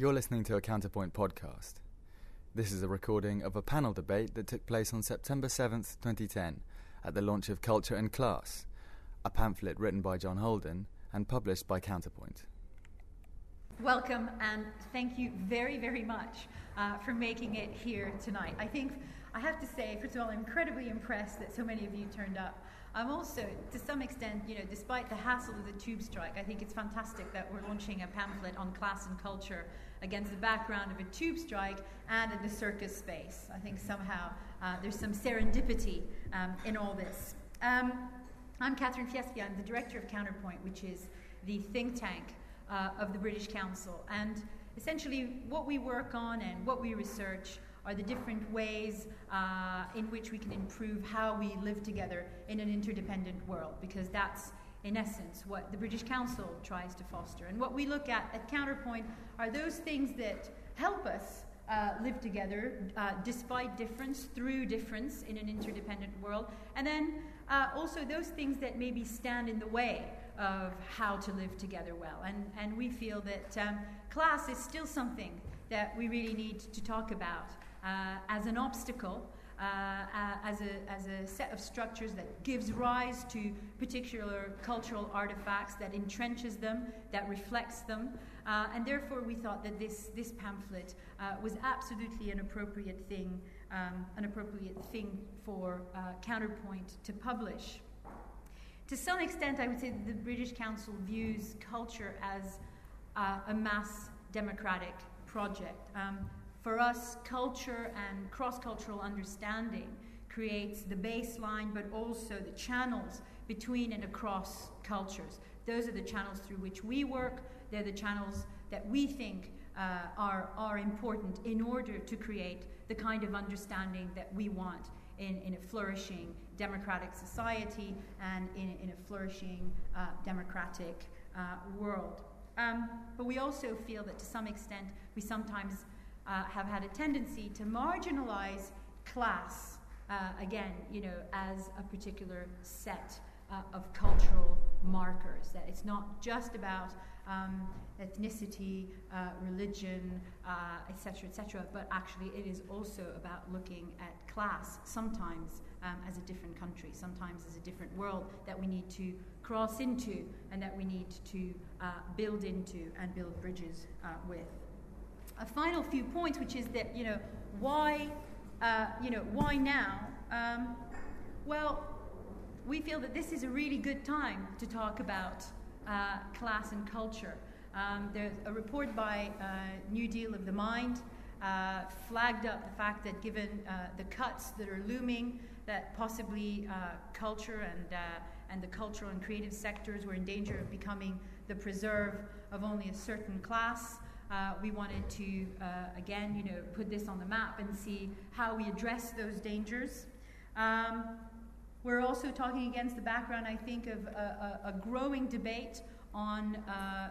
You're listening to a Counterpoint podcast. This is a recording of a panel debate that took place on September 7th, 2010, at the launch of Culture and Class, a pamphlet written by John Holden and published by Counterpoint. Welcome and thank you very, very much uh, for making it here tonight. I think I have to say, first of all, I'm incredibly impressed that so many of you turned up. I'm also, to some extent, you know, despite the hassle of the tube strike, I think it's fantastic that we're launching a pamphlet on class and culture against the background of a tube strike and in the circus space. I think somehow uh, there's some serendipity um, in all this. Um, I'm Catherine Fieschi. I'm the director of Counterpoint, which is the think tank uh, of the British Council. And essentially, what we work on and what we research are the different ways uh, in which we can improve how we live together in an interdependent world, because that's in essence, what the British Council tries to foster. And what we look at at Counterpoint are those things that help us uh, live together uh, despite difference, through difference in an interdependent world, and then uh, also those things that maybe stand in the way of how to live together well. And, and we feel that um, class is still something that we really need to talk about uh, as an obstacle uh, uh, as, a, as a set of structures that gives rise to particular cultural artifacts, that entrenches them, that reflects them. Uh, and therefore, we thought that this, this pamphlet uh, was absolutely an appropriate thing, um, an appropriate thing for uh, Counterpoint to publish. To some extent, I would say that the British Council views culture as a mass democratic project. Um, for us, culture and cross cultural understanding creates the baseline, but also the channels between and across cultures. Those are the channels through which we work, they're the channels that we think uh, are, are important in order to create the kind of understanding that we want in, in a flourishing democratic society and in, in a flourishing uh, democratic uh, world. Um, but we also feel that to some extent we sometimes uh, have had a tendency to marginalize class, uh, again, you know, as a particular set uh, of cultural markers. That it's not just about um, ethnicity, uh, religion, etc., uh, etc., but actually it is also about looking at class sometimes um, as a different country, sometimes as a different world that we need to cross into and that we need to uh, build into and build bridges with a final few points, which is that you know why uh, you know why now? Um, well, we feel that this is a really good time to talk about uh, class and culture. Um, there's a report by uh, New Deal of the Mind uh, flagged up the fact that given uh, the cuts that are looming, that possibly uh, culture and and the cultural and creative sectors were in danger of becoming the preserve of only a certain class. Uh, we wanted to, uh, again, you know, put this on the map and see how we address those dangers. Um, we're also talking against the background, I think, of a, a, a growing debate on uh,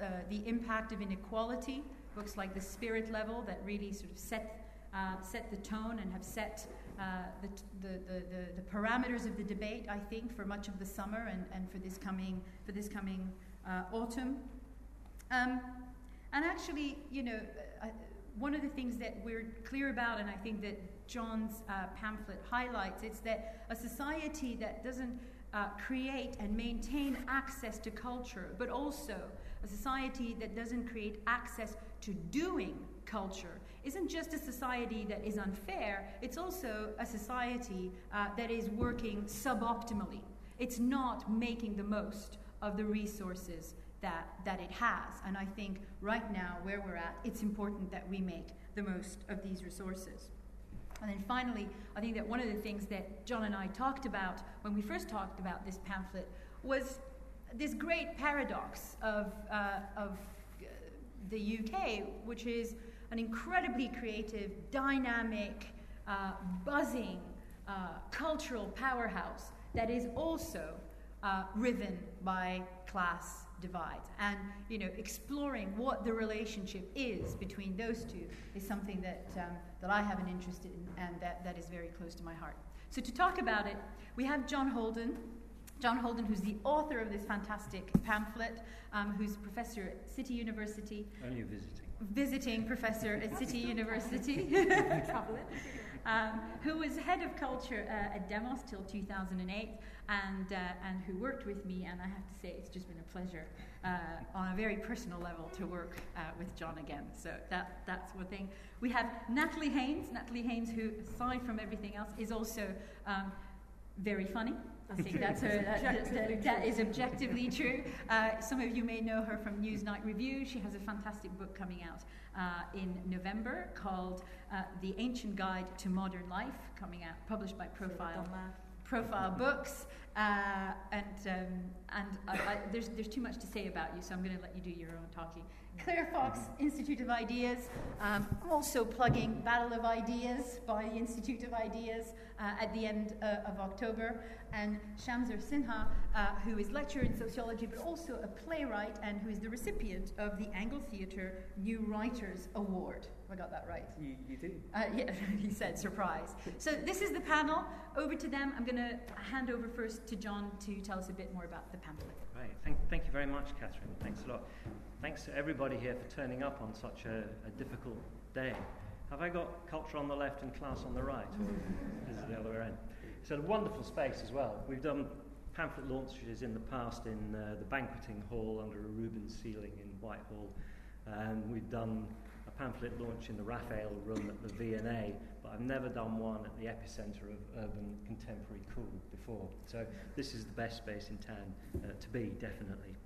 uh the impact of inequality. Books like The Spirit Level that really sort of set, uh, set the tone and have set uh, the, the, the, the, parameters of the debate, I think, for much of the summer and, and for this coming, for this coming autumn. Um, and actually, you know, uh, uh, one of the things that we're clear about, and I think that John's uh, pamphlet highlights, it's that a society that doesn't uh, create and maintain access to culture, but also a society that doesn't create access to doing culture, isn't just a society that is unfair, it's also a society uh, that is working suboptimally. It's not making the most of the resources that, that it has. And I think right now, where we're at, it's important that we make the most of these resources. And then finally, I think that one of the things that John and I talked about when we first talked about this pamphlet was this great paradox of, uh, of uh, the UK, which is an incredibly creative, dynamic, uh, buzzing uh, cultural powerhouse that is also uh, riven by class divides. And you know, exploring what the relationship is between those two is something that, um, that I have an interest in and that, that is very close to my heart. So to talk about it, we have John Holden. John Holden, who's the author of this fantastic pamphlet, um, who's a professor at City University. Only visiting. visiting professor at City University, um, who was head of culture uh, at Demos till 2008, and, uh, and who worked with me. And I have to say, it's just been a pleasure uh, on a very personal level to work uh, with John again. So that, that's one thing. We have Natalie Haynes, Natalie Haynes, who, aside from everything else, is also um, very funny. I think that's her, that, that, that is objectively true. Uh, some of you may know her from Newsnight Review. She has a fantastic book coming out uh, in November called uh, The Ancient Guide to Modern Life, coming out, published by Profile. Profile Books, uh, and um, and I, I, there's there's too much to say about you, so I'm going to let you do your own talking. Claire Fox Institute of Ideas. Um, I'm also plugging Battle of Ideas by the Institute of Ideas uh, at the end uh, of October. And Shamsur Sinha, uh, who is lecturer in sociology but also a playwright and who is the recipient of the Angle Theatre New Writers Award. I got that right. You, you do. Uh, yeah, he said surprise. So this is the panel. Over to them. I'm going to hand over first to John to tell us a bit more about the pamphlet. Right. Thank, thank you very much, Catherine. Thanks a lot. Thanks to everybody here for turning up on such a, a difficult day. Have I got culture on the left and class on the right, or is it the other way around? It's a wonderful space as well. We've done pamphlet launches in the past in uh, the banqueting hall under a Rubens ceiling in Whitehall. Um, we've done a pamphlet launch in the Raphael room at the V&A, but I've never done one at the epicenter of urban contemporary cool before. So this is the best space in town uh, to be, definitely.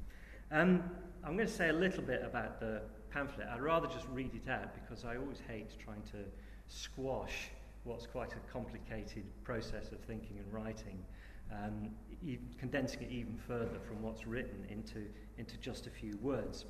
Um, I'm going to say a little bit about the pamphlet. I'd rather just read it out because I always hate trying to squash what's quite a complicated process of thinking and writing, um, e- condensing it even further from what's written into, into just a few words.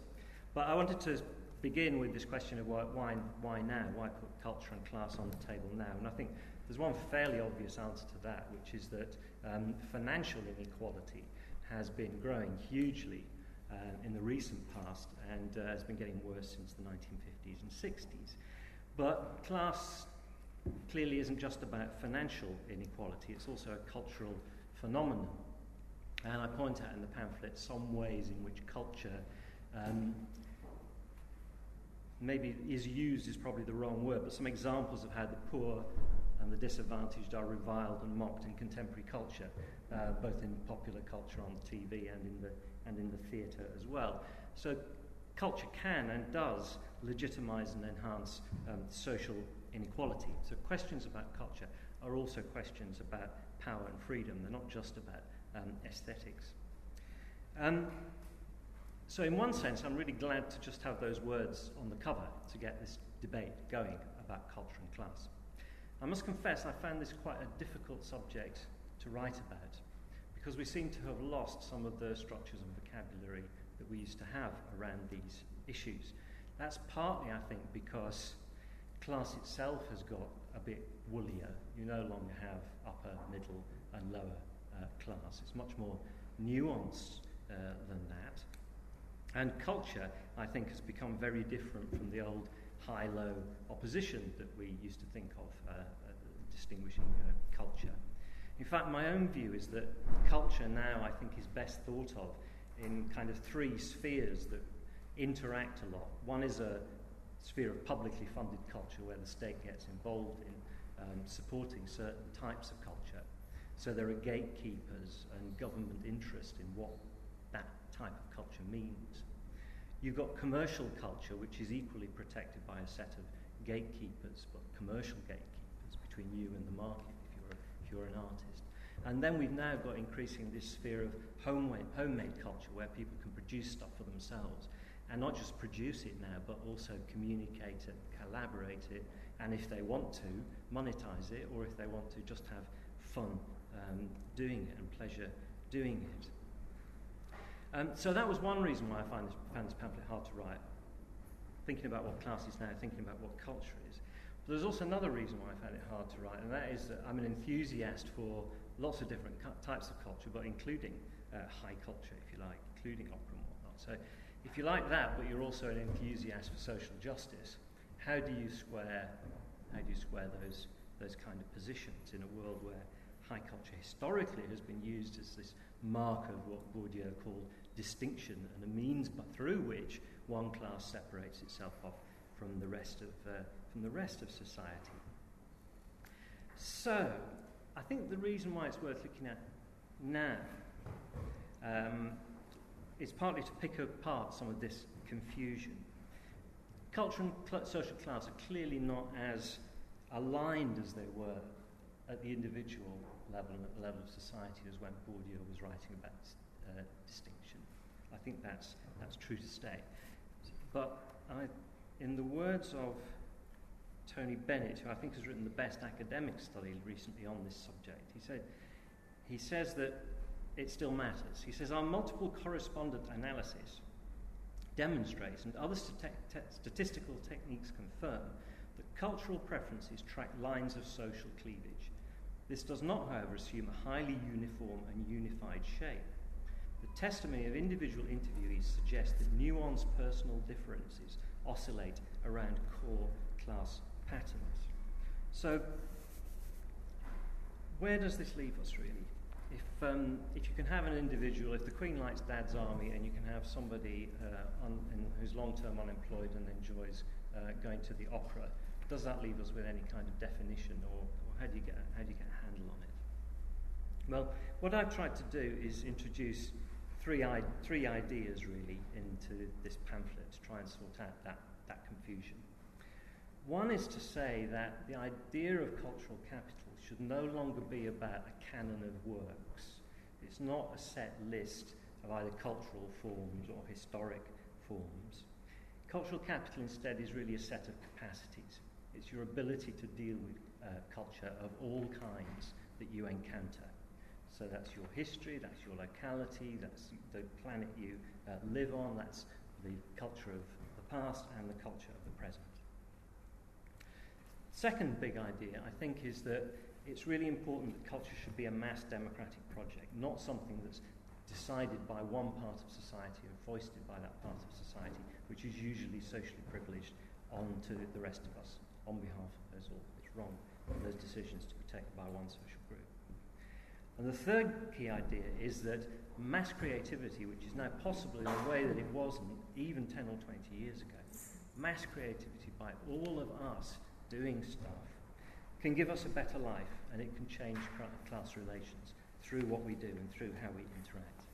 But I wanted to begin with this question of why, why, why now? Why put culture and class on the table now? And I think there's one fairly obvious answer to that, which is that um, financial inequality has been growing hugely uh, in the recent past and uh, has been getting worse since the 1950s and 60s. But class clearly isn't just about financial inequality, it's also a cultural phenomenon. And I point out in the pamphlet some ways in which culture um, maybe is used is probably the wrong word, but some examples of how the poor and the disadvantaged are reviled and mocked in contemporary culture, uh, both in popular culture on TV and in the and in the theatre as well. So culture can and does legitimize and enhance um, social inequality. So questions about culture are also questions about power and freedom. They're not just about um, aesthetics. Um, so in one sense, I'm really glad to just have those words on the cover to get this debate going about culture and class. I must confess I found this quite a difficult subject to write about because we seem to have lost some of the structures and vocabulary that we used to have around these issues. That's partly, I think, because class itself has got a bit woollier. You no longer have upper, middle, and lower uh, class. It's much more nuanced uh, than that. And culture, I think, has become very different from the old high low opposition that we used to think of uh, uh distinguishing uh, culture. In fact, my own view is that culture now, I think, is best thought of in kind of three spheres that interact a lot. One is a sphere of publicly funded culture where the state gets involved in um, supporting certain types of culture. So there are gatekeepers and government interest in what that type of culture means. You've got commercial culture, which is equally protected by a set of gatekeepers, but commercial gatekeepers between you and the market if you're an artist. And then we've now got increasing this sphere of homemade, homemade culture where people can produce stuff for themselves and not just produce it now, but also communicate it, collaborate it, and if they want to, monetize it, or if they want to, just have fun um, doing it and pleasure doing it. Um, so that was one reason why I find this, found this pamphlet hard to write. Thinking about what class is now, thinking about what culture is. But there's also another reason why I found it hard to write, and that is that I'm an enthusiast for lots of different types of culture, but including uh, high culture, if you like, including opera and whatnot. So if you like that, but you're also an enthusiast for social justice, how do you square, how do you square those, those kind of positions in a world where high culture historically has been used as this mark of what Bourdieu called distinction and a means through which one class separates itself off from the rest of, uh, from the rest of society. So, I think the reason why it's worth looking at now um, is partly to pick apart some of this confusion. Culture and cl- social class are clearly not as aligned as they were at the individual level and at the level of society as when Bourdieu was writing about uh, distinction. I think that's, that's true to stay. But I, in the words of Tony Bennett, who I think has written the best academic study recently on this subject, he, said, he says that it still matters. He says our multiple correspondence analysis demonstrates, and other te- statistical techniques confirm, that cultural preferences track lines of social cleavage. This does not, however, assume a highly uniform and unified shape. The testimony of individual interviewees suggests that nuanced personal differences oscillate around core class patterns. So, where does this leave us really? If, um, if you can have an individual, if the Queen likes Dad's Army, and you can have somebody uh, un, in, who's long term unemployed and enjoys uh, going to the opera, does that leave us with any kind of definition, or, or how, do you get, how do you get a handle on it? Well, what I've tried to do is introduce three, I- three ideas really into this pamphlet to try and sort out that, that confusion. One is to say that the idea of cultural capital should no longer be about a canon of works. It's not a set list of either cultural forms or historic forms. Cultural capital instead is really a set of capacities. It's your ability to deal with uh, culture of all kinds that you encounter. So that's your history, that's your locality, that's the planet you uh, live on, that's the culture of the past and the culture of the present. Second big idea, I think, is that it's really important that culture should be a mass democratic project, not something that's decided by one part of society and foisted by that part of society, which is usually socially privileged, onto the rest of us on behalf of us all. It's wrong for those decisions to be taken by one social group. And the third key idea is that mass creativity, which is now possible in a way that it wasn't even 10 or 20 years ago, mass creativity by all of us doing stuff, can give us a better life and it can change class relations through what we do and through how we interact.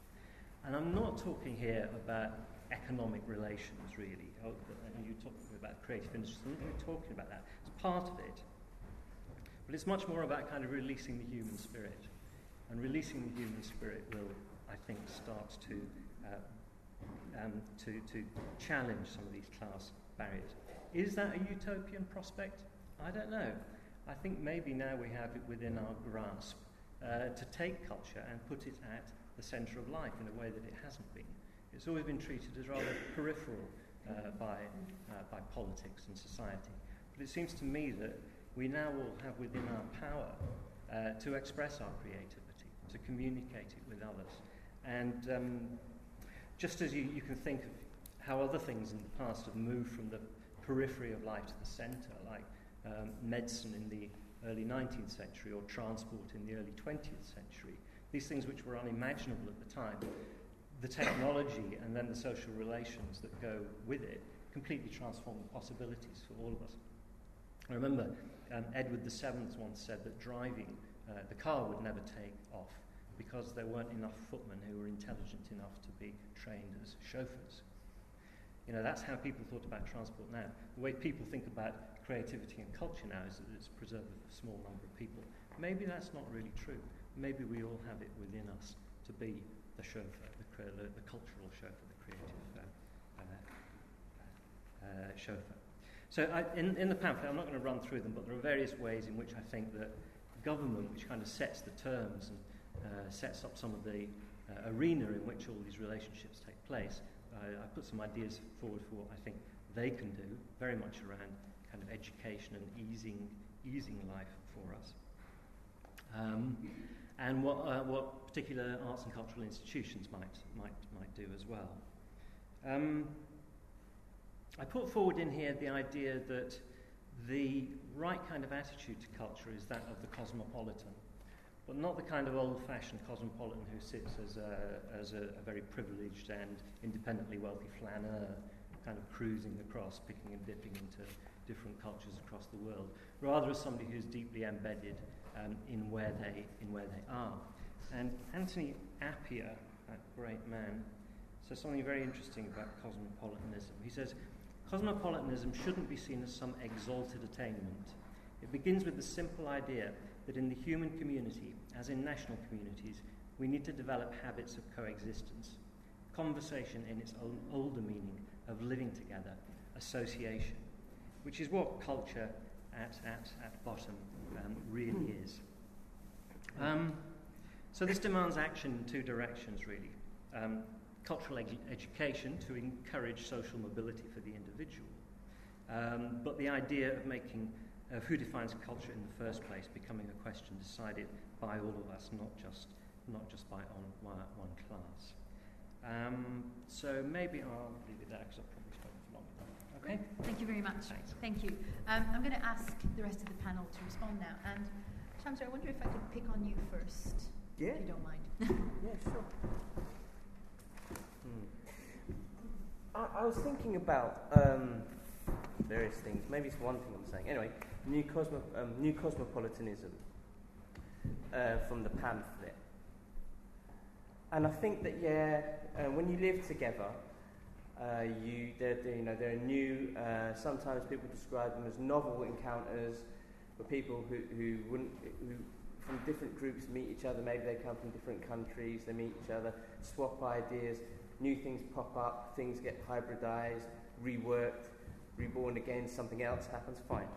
And I'm not talking here about economic relations, really. Oh, and you talking about creative industries. I'm not really talking about that. It's part of it. But it's much more about kind of releasing the human spirit. And releasing the human spirit will, I think, start to, uh, um, to, to challenge some of these class barriers. Is that a utopian prospect? I don't know. I think maybe now we have it within our grasp uh, to take culture and put it at the centre of life in a way that it hasn't been. It's always been treated as rather peripheral uh, by, uh, by politics and society. But it seems to me that we now all have within our power uh, to express our creativity to communicate it with others. And um, just as you, you can think of how other things in the past have moved from the periphery of life to the centre, like um, medicine in the early 19th century or transport in the early 20th century, these things which were unimaginable at the time, the technology and then the social relations that go with it completely transform the possibilities for all of us. I remember um, Edward VII once said that driving uh, the car would never take off because there weren't enough footmen who were intelligent enough to be trained as chauffeurs. You know, that's how people thought about transport now. The way people think about creativity and culture now is that it's preserved for a small number of people. Maybe that's not really true. Maybe we all have it within us to be the chauffeur, the, the, the cultural chauffeur, the creative uh, uh, uh, chauffeur. So I, in, in the pamphlet, I'm not going to run through them, but there are various ways in which I think that government, which kind of sets the terms and uh, sets up some of the uh, arena in which all these relationships take place, I put some ideas forward for what I think they can do, very much around kind of education and easing, easing life for us. Um, and what, uh, what particular arts and cultural institutions might, might, might do as well. Um, I put forward in here the idea that the right kind of attitude to culture is that of the cosmopolitan, but not the kind of old-fashioned cosmopolitan who sits as a, as a, a very privileged and independently wealthy flaneur kind of cruising across, picking and dipping into different cultures across the world, rather as somebody who's deeply embedded um, in, where they, in where they are. And Anthony Appiah, that great man, says something very interesting about cosmopolitanism. He says, Cosmopolitanism shouldn't be seen as some exalted attainment. It begins with the simple idea that in the human community, as in national communities, we need to develop habits of coexistence. Conversation in its own older meaning of living together, association, which is what culture at, at, at bottom um, really is. Um, so this demands action in two directions, really. Um, cultural edu- education to encourage social mobility for the individual, um, but the idea of making of who defines culture in the first place becoming a question decided by all of us, not just not just by on, one, one class. Um, so maybe I'll leave it there because I've probably spoken for long enough. Okay. Thank you very much. Thanks. Thank you. Um, I'm going to ask the rest of the panel to respond now. And Shamsa, I wonder if I could pick on you first, Yeah. if you don't mind. Yeah, sure. I, I was thinking about um, various things. Maybe it's one thing I'm saying. Anyway, new, cosmo, um, new cosmopolitanism uh, from the pamphlet. And I think that yeah, uh, when you live together, uh, you there, there, you know there are new. Uh, sometimes people describe them as novel encounters, where people who who wouldn't who from different groups meet each other. Maybe they come from different countries. They meet each other, swap ideas. New things pop up. Things get hybridized, reworked, reborn again. Something else happens. Fine.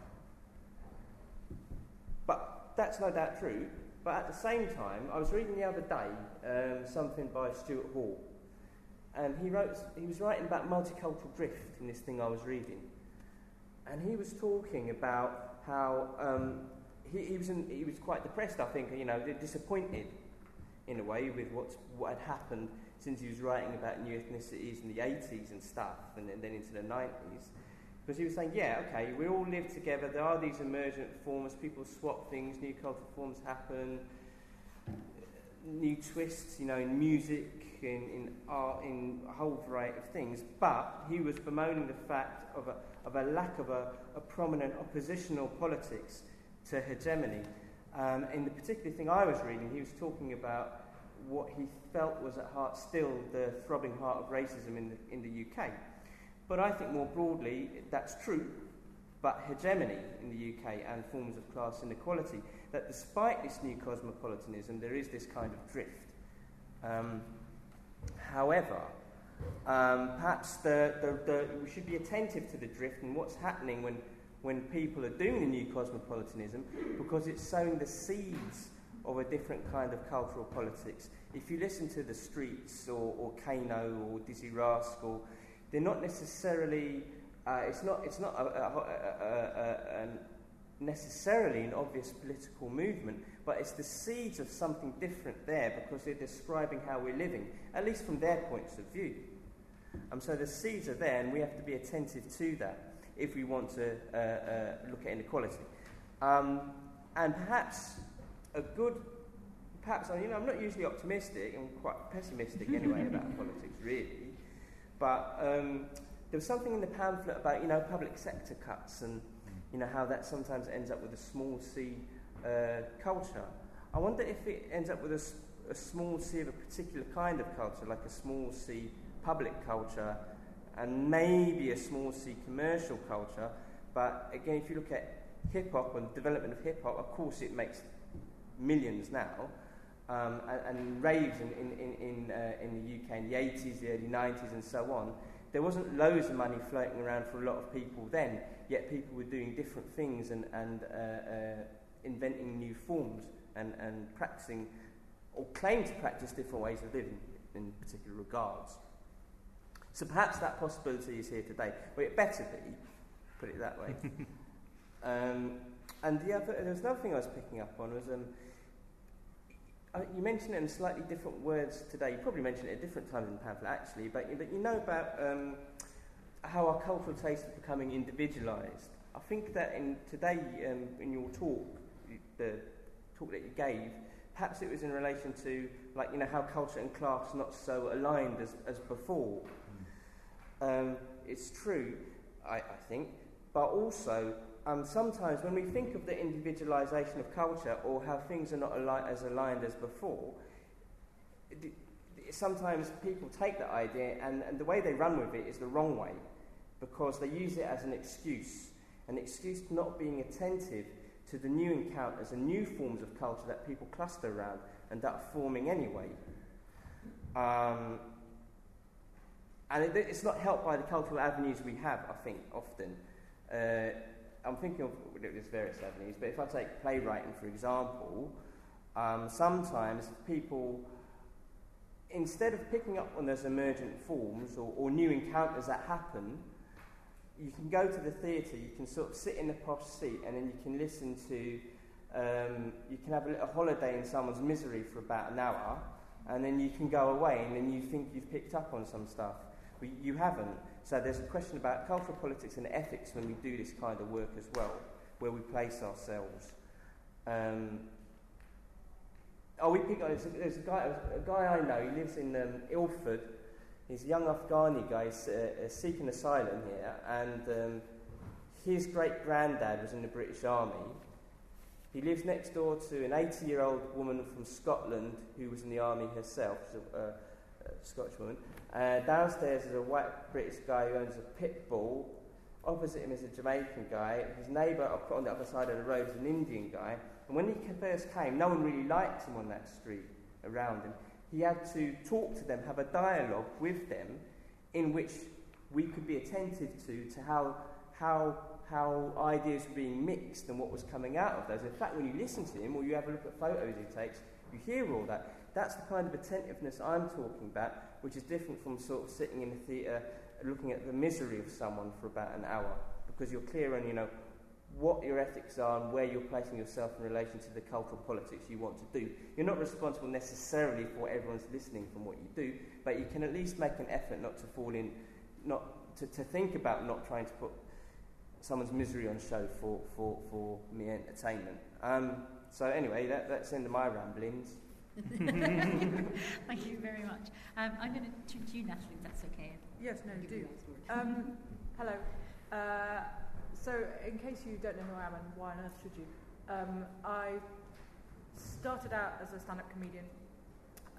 But that's no doubt true. But at the same time, I was reading the other day um, something by Stuart Hall, and he wrote he was writing about multicultural drift in this thing I was reading, and he was talking about how um, he, he was in, he was quite depressed, I think, you know, disappointed in a way with what's, what had happened since he was writing about new ethnicities in the 80s and stuff, and then, then into the 90s. Because he was saying, yeah, okay, we all live together, there are these emergent forms, people swap things, new cultural forms happen, new twists, you know, in music, in, in art, in a whole variety of things. But he was bemoaning the fact of a, of a lack of a, a prominent oppositional politics to hegemony. Um, in the particular thing I was reading, he was talking about what he felt was at heart still the throbbing heart of racism in the, in the UK. But I think more broadly, that's true. But hegemony in the UK and forms of class inequality, that despite this new cosmopolitanism, there is this kind of drift. Um, however, um, perhaps the, the, the, we should be attentive to the drift and what's happening when, when people are doing the new cosmopolitanism because it's sowing the seeds of a different kind of cultural politics. If you listen to the Streets or, or Kano or Dizzee Rascal, they're not necessarily, uh, it's not, it's not a, a, a, necessarily an obvious political movement, but it's the seeds of something different there because they're describing how we're living, at least from their points of view. Um, so the seeds are there, and we have to be attentive to that if we want to uh, uh, look at inequality. Um, and perhaps a good, perhaps, you know, I'm not usually optimistic, I'm quite pessimistic anyway about politics, really. But um, there was something in the pamphlet about, you know, public sector cuts and, you know, how that sometimes ends up with a small c uh, culture. I wonder if it ends up with a, a small c of a particular kind of culture, like a small c public culture, and maybe a small c commercial culture. But again, if you look at hip hop and development of hip hop, of course it makes millions now. Um, and, and, raves in, in, in, uh, in the UK in the 80s, the early 90s, and so on, there wasn't loads of money floating around for a lot of people then, yet people were doing different things and, and uh, uh, inventing new forms and, and practicing, or claiming to practice different ways of living in particular regards. So perhaps that possibility is here today. Well, it better be, put it that way. um, and the other, there was another thing I was picking up on was um, uh, you mentioned it in slightly different words today. You probably mentioned it at different times in the pamphlet, actually, but, but you know about um, how our cultural taste is becoming individualised. I think that in today, um, in your talk, the talk that you gave, perhaps it was in relation to, like, you know, how culture and class are not so aligned as, as before. Um, it's true, I, I think, but also um, sometimes when we think of the individualization of culture or how things are not ali- as aligned as before, it, sometimes people take that idea and, and the way they run with it is the wrong way because they use it as an excuse, an excuse not being attentive to the new encounters and new forms of culture that people cluster around and that are forming anyway. Um, and it, it's not helped by the cultural avenues we have, I think, often. Uh, I'm thinking of there's various avenues, but if I take playwriting, for example, um, sometimes people, instead of picking up on those emergent forms or, or new encounters that happen, you can go to the theatre, you can sort of sit in the posh seat, and then you can listen to, um, you can have a little holiday in someone's misery for about an hour, and then you can go away, and then you think you've picked up on some stuff. But you haven't. So there's a question about cultural politics and ethics when we do this kind of work as well, where we place ourselves. Um, oh, we pick on there's a, there's a guy, a guy I know. He lives in um, Ilford. He's a young Afghani guy he's, uh, uh, seeking asylum here, and um, his great granddad was in the British Army. He lives next door to an 80 year old woman from Scotland who was in the army herself. A, uh, a Scottish woman. Uh, downstairs is a white British guy who owns a pit bull. Opposite him is a Jamaican guy. His neighbour on the other side of the road is an Indian guy. And when he first came, no one really liked him on that street around him. He had to talk to them, have a dialogue with them in which we could be attentive to, to how, how, how ideas were being mixed and what was coming out of those. In fact, when you listen to him or you have a look at photos he takes, you hear all that. That's the kind of attentiveness I'm talking about, which is different from sort of sitting in a theatre looking at the misery of someone for about an hour, because you're clear on, you know, what your ethics are and where you're placing yourself in relation to the cultural politics you want to do. You're not responsible necessarily for everyone's listening from what you do, but you can at least make an effort not to fall in, not to, to think about not trying to put someone's misery on show for, for, for me entertainment. Um, so anyway, that, that's end of my ramblings. Thank you very much. Um, I'm going to turn to you, Natalie, if that's okay. Yes, no, do. Um, hello. Uh, so, in case you don't know who I am and why on earth should you, um, I started out as a stand up comedian,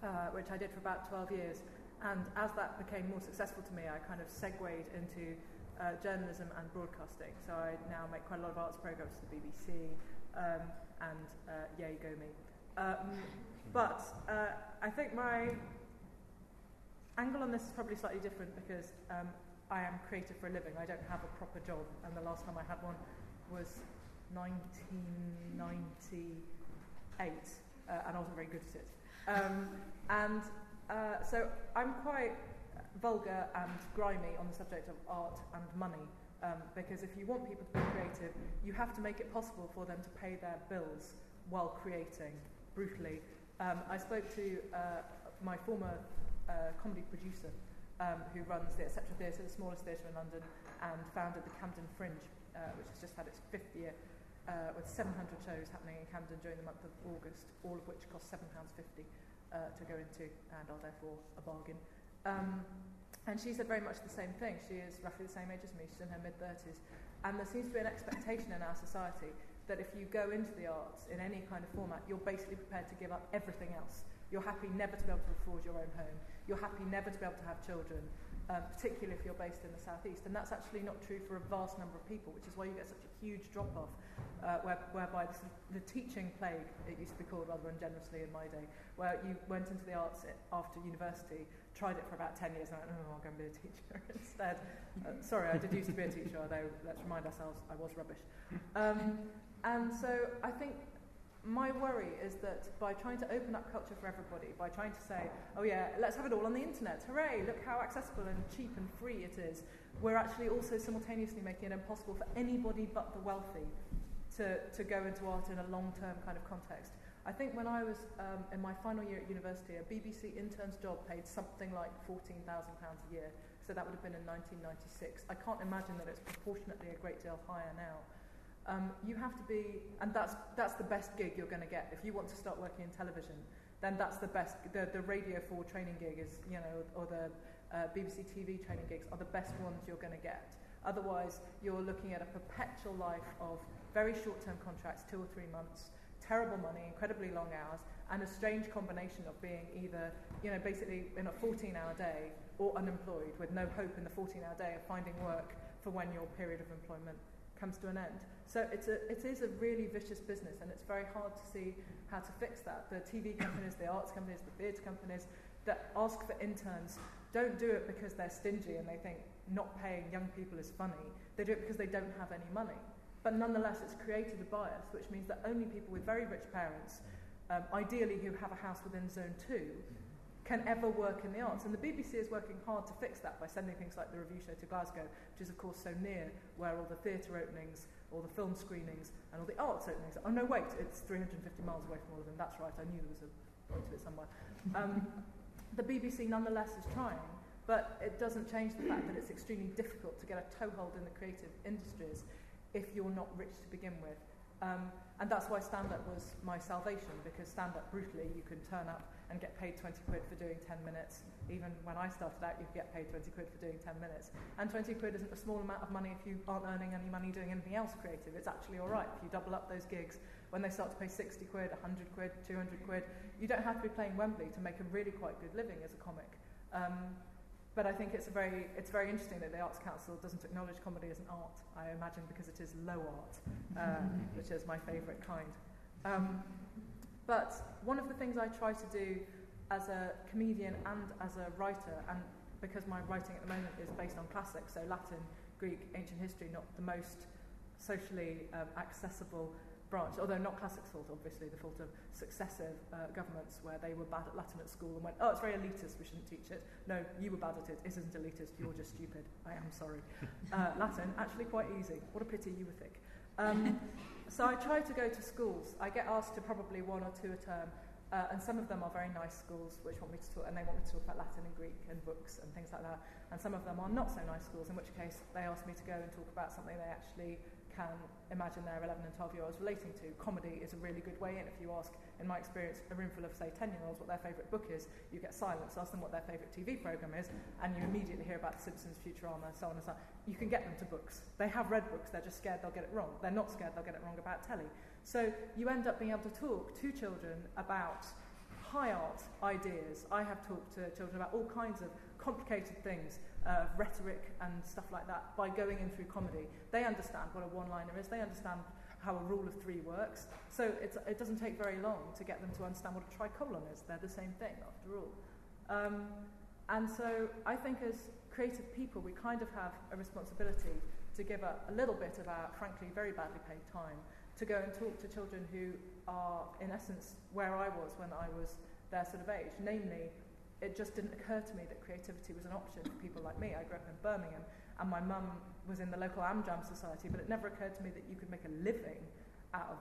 uh, which I did for about 12 years. And as that became more successful to me, I kind of segued into uh, journalism and broadcasting. So I now make quite a lot of arts programs for the BBC um, and uh, Yay Go Me. Um, But uh, I think my angle on this is probably slightly different because um, I am creative for a living. I don't have a proper job, and the last time I had one was 1998, uh, and I wasn't very good at it. Um, and uh, so I'm quite vulgar and grimy on the subject of art and money. Um, because if you want people to be creative, you have to make it possible for them to pay their bills while creating brutally Um, I spoke to uh, my former uh, comedy producer um, who runs the Etc. Theatre, the smallest theatre in London, and founded the Camden Fringe, uh, which has just had its fifth year uh, with 700 shows happening in Camden during the month of August, all of which cost £7.50 uh, to go into and are therefore a bargain. Um, and she said very much the same thing. She is roughly the same age as me, she's in her mid 30s. And there seems to be an expectation in our society that if you go into the arts in any kind of format, you're basically prepared to give up everything else. You're happy never to be able to afford your own home. You're happy never to be able to have children, um, particularly if you're based in the southeast. And that's actually not true for a vast number of people, which is why you get such a huge drop off, uh, where, whereby this is the teaching plague, it used to be called rather ungenerously in my day, where you went into the arts after university, tried it for about 10 years, and went, oh, I'm going to be a teacher instead. Uh, sorry, I did used to be a teacher, although let's remind ourselves I was rubbish. Um, and so I think my worry is that by trying to open up culture for everybody, by trying to say, oh yeah, let's have it all on the internet, hooray, look how accessible and cheap and free it is, we're actually also simultaneously making it impossible for anybody but the wealthy to, to go into art in a long term kind of context. I think when I was um, in my final year at university, a BBC intern's job paid something like £14,000 a year. So that would have been in 1996. I can't imagine that it's proportionately a great deal higher now. Um, you have to be, and that's, that's the best gig you're going to get. If you want to start working in television, then that's the best, the, the Radio 4 training gig is, you know, or the uh, BBC TV training gigs are the best ones you're going to get. Otherwise, you're looking at a perpetual life of very short-term contracts, two or three months, terrible money, incredibly long hours, and a strange combination of being either, you know, basically in a 14-hour day or unemployed with no hope in the 14-hour day of finding work for when your period of employment comes to an end. So it's a, it is a really vicious business, and it's very hard to see how to fix that. The TV companies, the arts companies, the theatre companies that ask for interns don't do it because they're stingy and they think not paying young people is funny. They do it because they don't have any money. But nonetheless, it's created a bias, which means that only people with very rich parents, um, ideally who have a house within Zone 2, can ever work in the arts. And the BBC is working hard to fix that by sending things like the review show to Glasgow, which is, of course, so near where all the theatre openings, all the film screenings and all the arts openings. Oh, no, wait, it's 350 miles away from all of them. That's right, I knew there was a point to it somewhere. Um, the BBC nonetheless is trying, but it doesn't change the fact that it's extremely difficult to get a toehold in the creative industries if you're not rich to begin with. Um, and that's why stand-up was my salvation, because stand-up, brutally, you can turn up and get paid 20 quid for doing 10 minutes. Even when I started out, you could get paid 20 quid for doing 10 minutes. And 20 quid isn't a small amount of money if you aren't earning any money doing anything else creative. It's actually all right if you double up those gigs. When they start to pay 60 quid, 100 quid, 200 quid, you don't have to be playing Wembley to make a really quite good living as a comic. Um, but I think it's a very, it's very interesting that the Arts Council doesn't acknowledge comedy as an art, I imagine because it is low art, uh, which is my favourite kind. Um, But one of the things I try to do as a comedian and as a writer, and because my writing at the moment is based on classics, so Latin, Greek, ancient history, not the most socially um, accessible branch, although not classics' fault, obviously, the fault of successive uh, governments where they were bad at Latin at school and went, oh, it's very elitist, we shouldn't teach it. No, you were bad at it, it isn't elitist, you're just stupid, I am sorry. Uh, Latin, actually quite easy. What a pity you were thick. Um, so I try to go to schools. I get asked to probably one or two a term, uh, and some of them are very nice schools which want me to talk, and they want me to talk about Latin and Greek and books and things like that. And some of them are not so nice schools, in which case they ask me to go and talk about something they actually can imagine their 11 and 12 year olds relating to. Comedy is a really good way in. If you ask, in my experience, a room full of, say, 10 year olds what their favourite book is, you get silence. Ask them what their favourite TV programme is, and you immediately hear about The Simpsons, Futurama, and so on and so on. You can get them to books. They have read books, they're just scared they'll get it wrong. They're not scared they'll get it wrong about telly. So you end up being able to talk to children about high art ideas. I have talked to children about all kinds of complicated things uh, rhetoric and stuff like that by going in through comedy. They understand what a one-liner is. They understand how a rule of three works. So it doesn't take very long to get them to understand what a tricolon is. They're the same thing, after all. Um, and so I think as creative people, we kind of have a responsibility to give up a little bit of our, frankly, very badly paid time to go and talk to children who are, in essence, where I was when I was their sort of age, namely it just didn't occur to me that creativity was an option for people like me. I grew up in Birmingham, and my mum was in the local AmDram Society, but it never occurred to me that you could make a living out of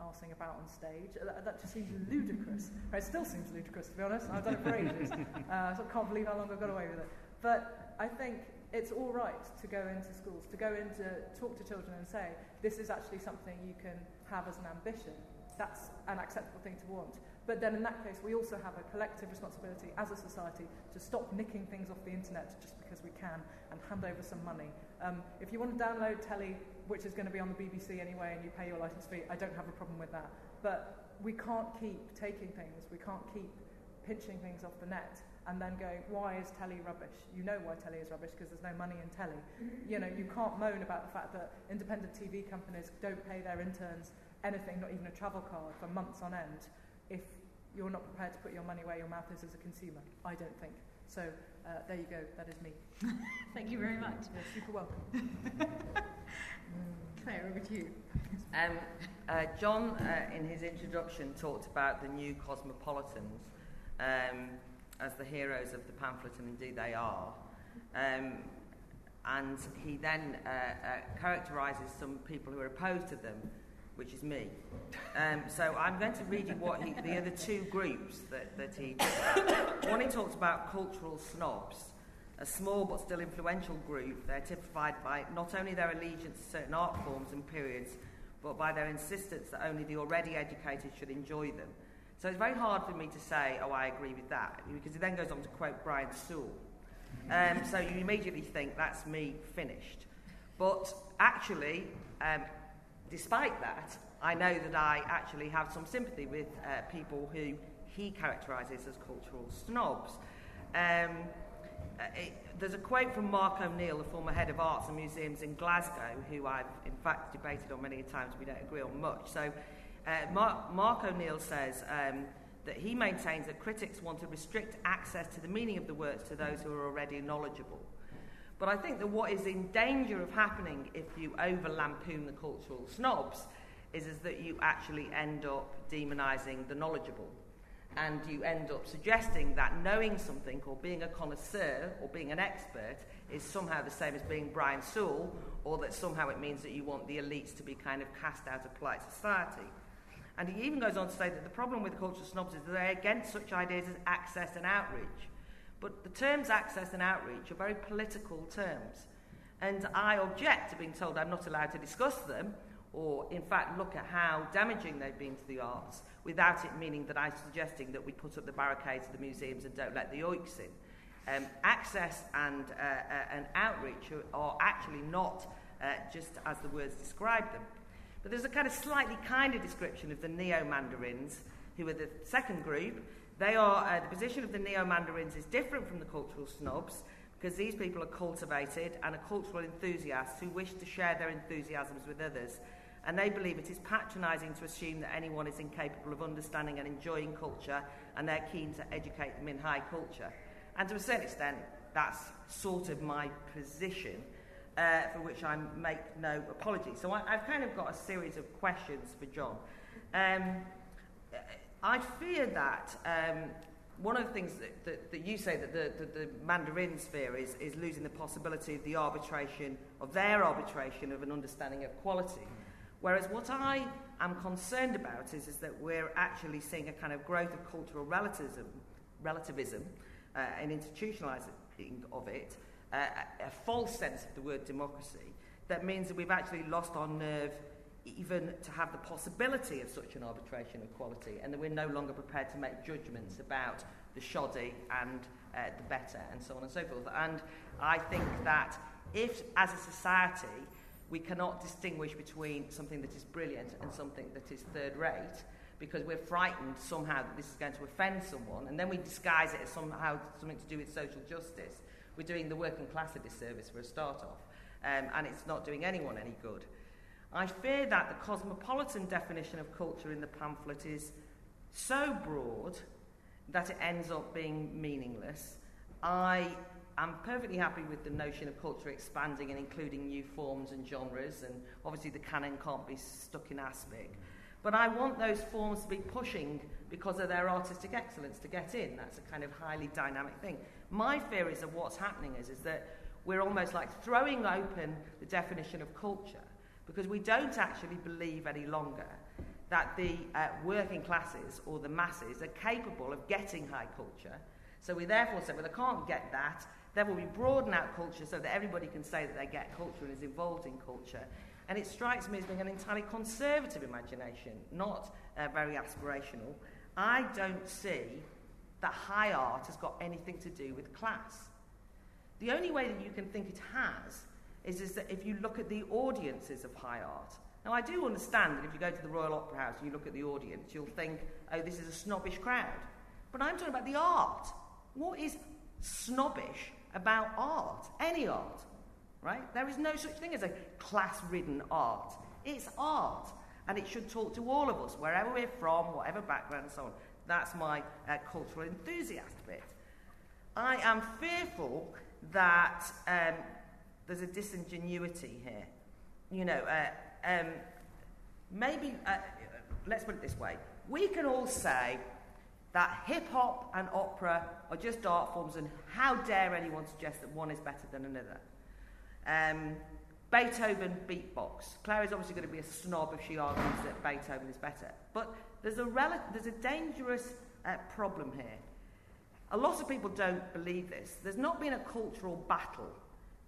arsing about on stage. That, that just seems ludicrous. It still seems ludicrous, to be honest. I've done it for ages. Uh, so I can't believe how long I got away with it. But I think it's all right to go into schools, to go in to talk to children and say, this is actually something you can have as an ambition. That's an acceptable thing to want. But then in that case, we also have a collective responsibility as a society to stop nicking things off the internet just because we can and hand over some money. Um, if you want to download telly, which is going to be on the BBC anyway, and you pay your license fee, I don't have a problem with that. But we can't keep taking things, we can't keep pinching things off the net and then going, why is telly rubbish? You know why telly is rubbish because there's no money in telly. You know, you can't moan about the fact that independent TV companies don't pay their interns anything, not even a travel card, for months on end if you're not prepared to put your money where your mouth is as a consumer. I don't think. So uh, there you go, that is me. Thank you very much. You're super welcome. Claire, over to you. Um, uh, John, uh, in his introduction, talked about the new cosmopolitans um, as the heroes of the pamphlet, and indeed they are. Um, and he then uh, uh, characterises some people who are opposed to them which is me. Um, so I'm going to read you what he, the other two groups that, that he. One, he talks about cultural snobs, a small but still influential group. They're typified by not only their allegiance to certain art forms and periods, but by their insistence that only the already educated should enjoy them. So it's very hard for me to say, oh, I agree with that, because he then goes on to quote Brian Sewell. Um, so you immediately think that's me finished. But actually, um, despite that, I know that I actually have some sympathy with uh, people who he characterises as cultural snobs. Um, uh, it, there's a quote from Mark O'Neill, the former head of arts and museums in Glasgow, who I've in fact debated on many times. We don't agree on much. So, uh, Mark, Mark O'Neill says um, that he maintains that critics want to restrict access to the meaning of the works to those who are already knowledgeable. But I think that what is in danger of happening if you over lampoon the cultural snobs is, is that you actually end up demonising the knowledgeable and you end up suggesting that knowing something or being a connoisseur or being an expert is somehow the same as being Brian Sewell, or that somehow it means that you want the elites to be kind of cast out of polite society. And he even goes on to say that the problem with cultural snobs is that they're against such ideas as access and outreach. But the terms access and outreach are very political terms. And I object to being told I'm not allowed to discuss them, or in fact look at how damaging they've been to the arts without it meaning that I'm suggesting that we put up the barricades of the museums and don't let the oiks in. Um, access and, uh, uh, and outreach are, are actually not uh, just as the words describe them. But there's a kind of slightly kinder description of the neo mandarins, who are the second group. They are, uh, the position of the neo-Mandarins is different from the cultural snobs because these people are cultivated and are cultural enthusiasts who wish to share their enthusiasms with others. And they believe it is patronising to assume that anyone is incapable of understanding and enjoying culture and they're keen to educate them in high culture. And to a certain extent, that's sort of my position, uh, for which I make no apology. So I, I've kind of got a series of questions for John. Um, I fear that um, one of the things that, that, that you say that the, the, the Mandarin sphere is, is losing the possibility of the arbitration, of their arbitration of an understanding of quality. Whereas what I am concerned about is, is that we're actually seeing a kind of growth of cultural relativism, relativism uh, and institutionalising of it, uh, a, a false sense of the word democracy, that means that we've actually lost our nerve even to have the possibility of such an arbitration of quality, and that we're no longer prepared to make judgments about the shoddy and uh, the better, and so on and so forth. And I think that if, as a society, we cannot distinguish between something that is brilliant and something that is third rate because we're frightened somehow that this is going to offend someone, and then we disguise it as somehow something to do with social justice. We're doing the working class a disservice for a start off, um, and it's not doing anyone any good. I fear that the cosmopolitan definition of culture in the pamphlet is so broad that it ends up being meaningless. I I'm perfectly happy with the notion of culture expanding and including new forms and genres, and obviously the canon can't be stuck in aspic. But I want those forms to be pushing because of their artistic excellence to get in. That's a kind of highly dynamic thing. My fear is that what's happening is, is that we're almost like throwing open the definition of culture because we don't actually believe any longer that the uh, working classes or the masses are capable of getting high culture. So we therefore say, well, they can't get that, Therefore, we broaden out culture so that everybody can say that they get culture and is involved in culture. And it strikes me as being an entirely conservative imagination, not uh, very aspirational. I don't see that high art has got anything to do with class. The only way that you can think it has is, is that if you look at the audiences of high art. Now, I do understand that if you go to the Royal Opera House and you look at the audience, you'll think, oh, this is a snobbish crowd. But I'm talking about the art. What is snobbish about art, any art, right? There is no such thing as a class ridden art. It's art, and it should talk to all of us, wherever we're from, whatever background, and so on. That's my uh, cultural enthusiast bit. I am fearful that um, there's a disingenuity here. You know, uh, um, maybe, uh, let's put it this way we can all say, that hip hop and opera are just art forms, and how dare anyone suggest that one is better than another? Um, Beethoven beatbox. Claire is obviously going to be a snob if she argues that Beethoven is better. But there's a, rel- there's a dangerous uh, problem here. A lot of people don't believe this. There's not been a cultural battle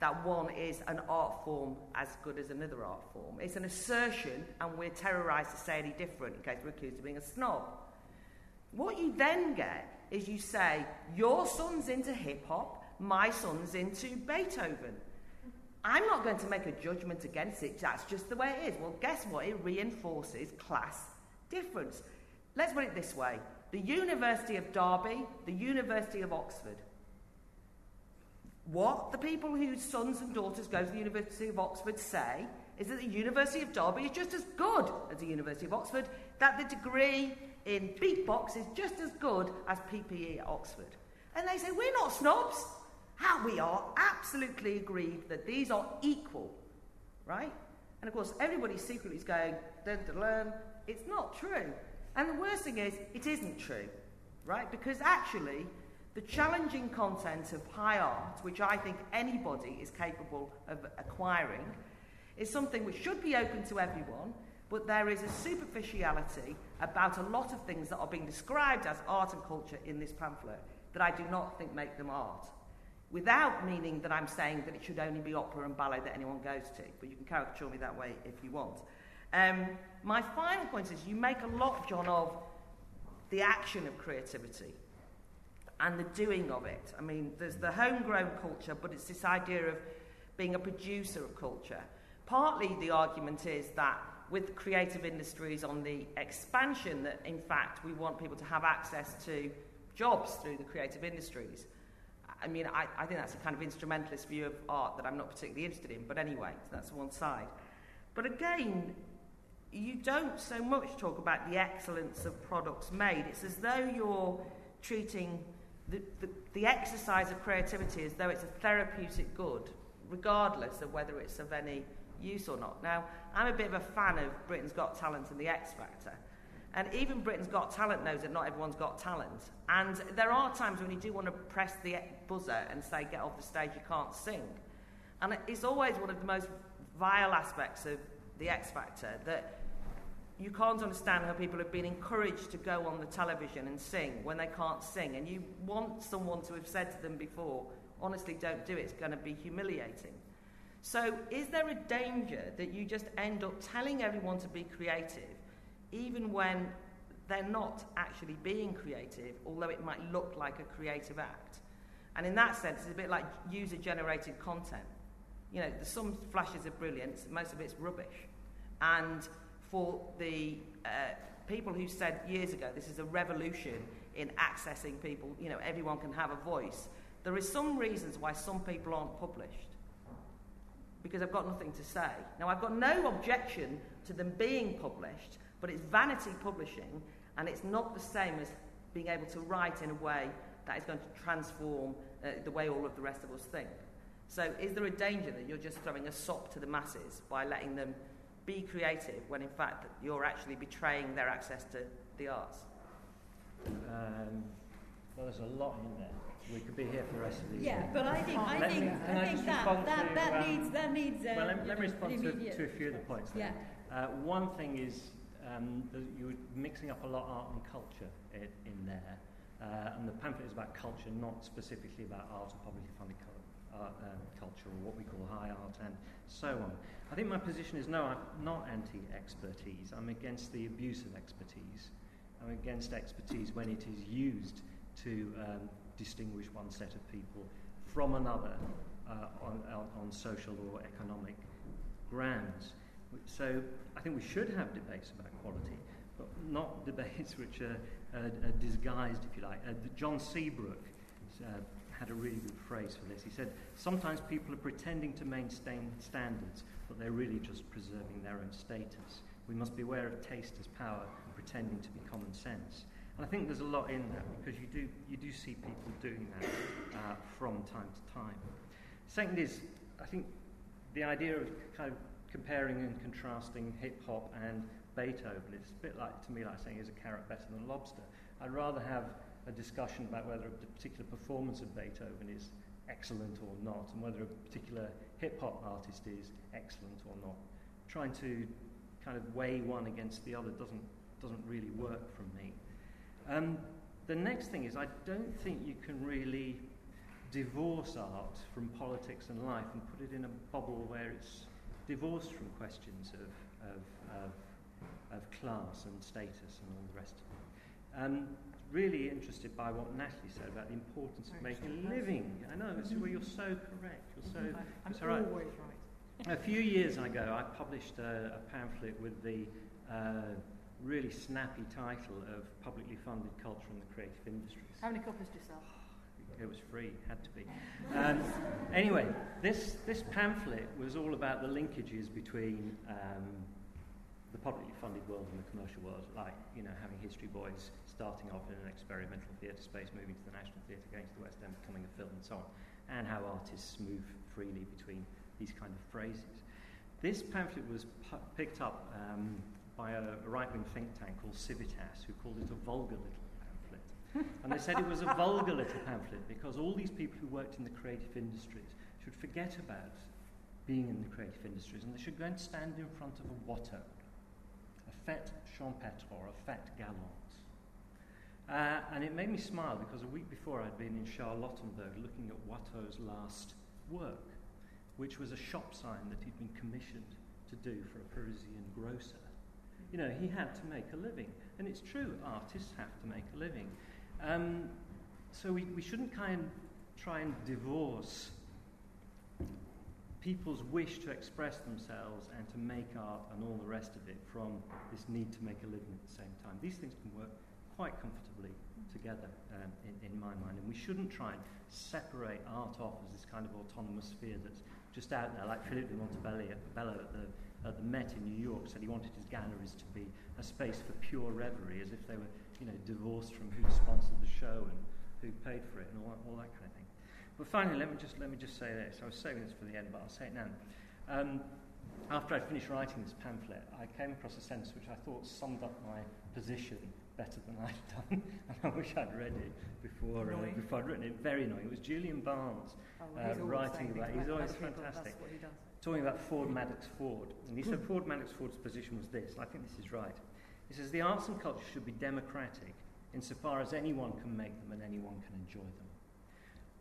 that one is an art form as good as another art form. It's an assertion, and we're terrorised to say any different in case we're accused of being a snob. What you then get is you say, Your son's into hip hop, my son's into Beethoven. I'm not going to make a judgment against it. That's just the way it is. Well, guess what? It reinforces class difference. Let's put it this way the University of Derby, the University of Oxford. What the people whose sons and daughters go to the University of Oxford say is that the University of Derby is just as good as the University of Oxford, that the degree in beatbox is just as good as PPE at Oxford. And they say, we're not snobs. How we are absolutely agreed that these are equal, right? And of course, everybody secretly is going, dun, dun, dun. it's not true. And the worst thing is, it isn't true, right? Because actually, the challenging content of high art, which I think anybody is capable of acquiring, is something which should be open to everyone, but there is a superficiality about a lot of things that are being described as art and culture in this pamphlet that I do not think make them art. Without meaning that I'm saying that it should only be opera and ballet that anyone goes to, but you can caricature me that way if you want. Um, my final point is you make a lot, John, of the action of creativity and the doing of it. I mean, there's the homegrown culture, but it's this idea of being a producer of culture. Partly the argument is that with creative industries on the expansion, that in fact we want people to have access to jobs through the creative industries. I mean, I, I think that's a kind of instrumentalist view of art that I'm not particularly interested in, but anyway, so that's one side. But again, you don't so much talk about the excellence of products made. It's as though you're treating the, the, the exercise of creativity as though it's a therapeutic good, regardless of whether it's of any use or not. Now, I'm a bit of a fan of Britain's Got Talent and the X Factor. And even Britain's Got Talent knows that not everyone's got talent. And there are times when you do want to press the buzzer and say, get off the stage, you can't sing. And it's always one of the most vile aspects of the X Factor that you can't understand how people have been encouraged to go on the television and sing when they can't sing. And you want someone to have said to them before, honestly, don't do it, it's going to be humiliating. So, is there a danger that you just end up telling everyone to be creative, even when they're not actually being creative, although it might look like a creative act? And in that sense, it's a bit like user generated content. You know, some flashes of brilliance, most of it's rubbish. And for the uh, people who said years ago this is a revolution in accessing people, you know, everyone can have a voice, there is some reasons why some people aren't published because I've got nothing to say. Now, I've got no objection to them being published, but it's vanity publishing, and it's not the same as being able to write in a way that is going to transform uh, the way all of the rest of us think. So, is there a danger that you're just throwing a sop to the masses by letting them be creative when, in fact, you're actually betraying their access to the arts? Um, well, there's a lot in there we could be here for the rest of the Yeah, evening. but I think I Let think me- I can I think just that respond that, to, that um, needs that needs. Uh, well, let, let me respond to, to a few of the points there. Uh, one thing is um, that you're mixing up a lot of art and culture in, in there, uh, and the pamphlet is about culture, not specifically about art or publicly funded cu- art, um, culture or what we call high art and so on. I think my position is no, I'm not anti-expertise. I'm against the abuse of expertise. I'm against expertise when it is used to um, distinguish one set of people from another uh, on, on, social or economic grounds. So I think we should have debates about quality, but not debates which are, uh, are disguised, if you like. Uh, John Seabrook uh, had a really good phrase for this. He said, Sometimes people are pretending to maintain standards, but they're really just preserving their own status. We must be aware of taste as power, pretending to be common sense. And I think there's a lot in that because you do, you do see people doing that uh, from time to time. Second is, I think the idea of kind of comparing and contrasting hip hop and Beethoven is a bit like, to me, like saying, is a carrot better than a lobster? I'd rather have a discussion about whether a particular performance of Beethoven is excellent or not, and whether a particular hip hop artist is excellent or not. Trying to kind of weigh one against the other doesn't, doesn't really work for me. Um, the next thing is, I don't think you can really divorce art from politics and life and put it in a bubble where it's divorced from questions of, of, of, of class and status and all the rest of it. Um, really interested by what Natalie said about the importance of making a living. I know, where you're so correct. You're so, I'm it's all right. always right. A few years ago, I published a, a pamphlet with the uh, really snappy title of Publicly Funded Culture and the Creative Industries. How many copies did you sell? It was free, had to be. Um, anyway, this, this pamphlet was all about the linkages between um, the publicly funded world and the commercial world, like, you know, having History Boys starting off in an experimental theatre space, moving to the National Theatre, going to the West End, becoming a film, and so on, and how artists move freely between these kind of phrases. This pamphlet was pu- picked up um, by a, a right wing think tank called Civitas, who called it a vulgar little pamphlet. and they said it was a vulgar little pamphlet because all these people who worked in the creative industries should forget about being in the creative industries and they should go and stand in front of a watteau, a fete champêtre or a fete galante. Uh, and it made me smile because a week before I'd been in Charlottenburg looking at Watteau's last work, which was a shop sign that he'd been commissioned to do for a Parisian grocer. You know, he had to make a living. And it's true, artists have to make a living. Um, so we, we shouldn't kind of try and divorce people's wish to express themselves and to make art and all the rest of it from this need to make a living at the same time. These things can work quite comfortably together um, in, in my mind, and we shouldn't try and separate art off as this kind of autonomous sphere that's just out there, like Philippe de Montebello at the, at the Met in New York said he wanted his galleries to be a space for pure reverie, as if they were, you know, divorced from who sponsored the show and who paid for it and all, all that kind of thing. But finally, let me just let me just say this. I was saving this for the end, but I'll say it now. Um, after I finished writing this pamphlet, I came across a sentence which I thought summed up my position better than I'd done, and I wish I'd read it before uh, before I'd written it. Very annoying. It was Julian Barnes Oh, uh, writing about. He's always people, fantastic. That's what he does. Talking about Ford Madox Ford, and he said Ford Madox Ford's position was this. I think this is right. He says the arts and culture should be democratic insofar as anyone can make them and anyone can enjoy them.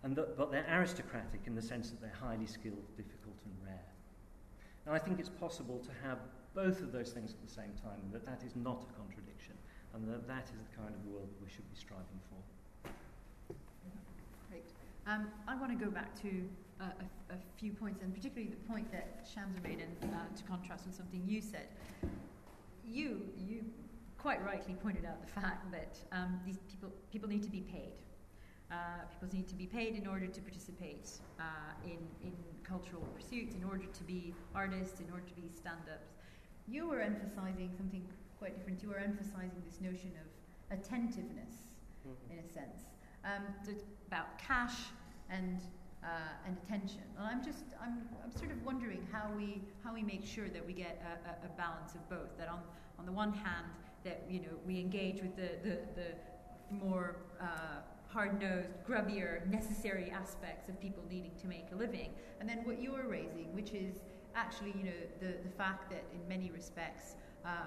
And that, but they're aristocratic in the sense that they're highly skilled, difficult, and rare. And I think it's possible to have both of those things at the same time, and that that is not a contradiction, and that that is the kind of world that we should be striving for. Great. Um, I want to go back to uh, a, a few points, and particularly the point that Shamsa made, and uh, to contrast with something you said. You, you quite rightly pointed out the fact that um, these people, people need to be paid. Uh, people need to be paid in order to participate uh, in, in cultural pursuits, in order to be artists, in order to be stand-ups. You were emphasizing something quite different. You are emphasizing this notion of attentiveness, in a sense. Um, about cash and uh, and attention. And I'm just I'm, I'm sort of wondering how we how we make sure that we get a, a, a balance of both. That on on the one hand that you know we engage with the the, the more uh, hard-nosed, grubbier, necessary aspects of people needing to make a living, and then what you're raising, which is actually you know the the fact that in many respects uh,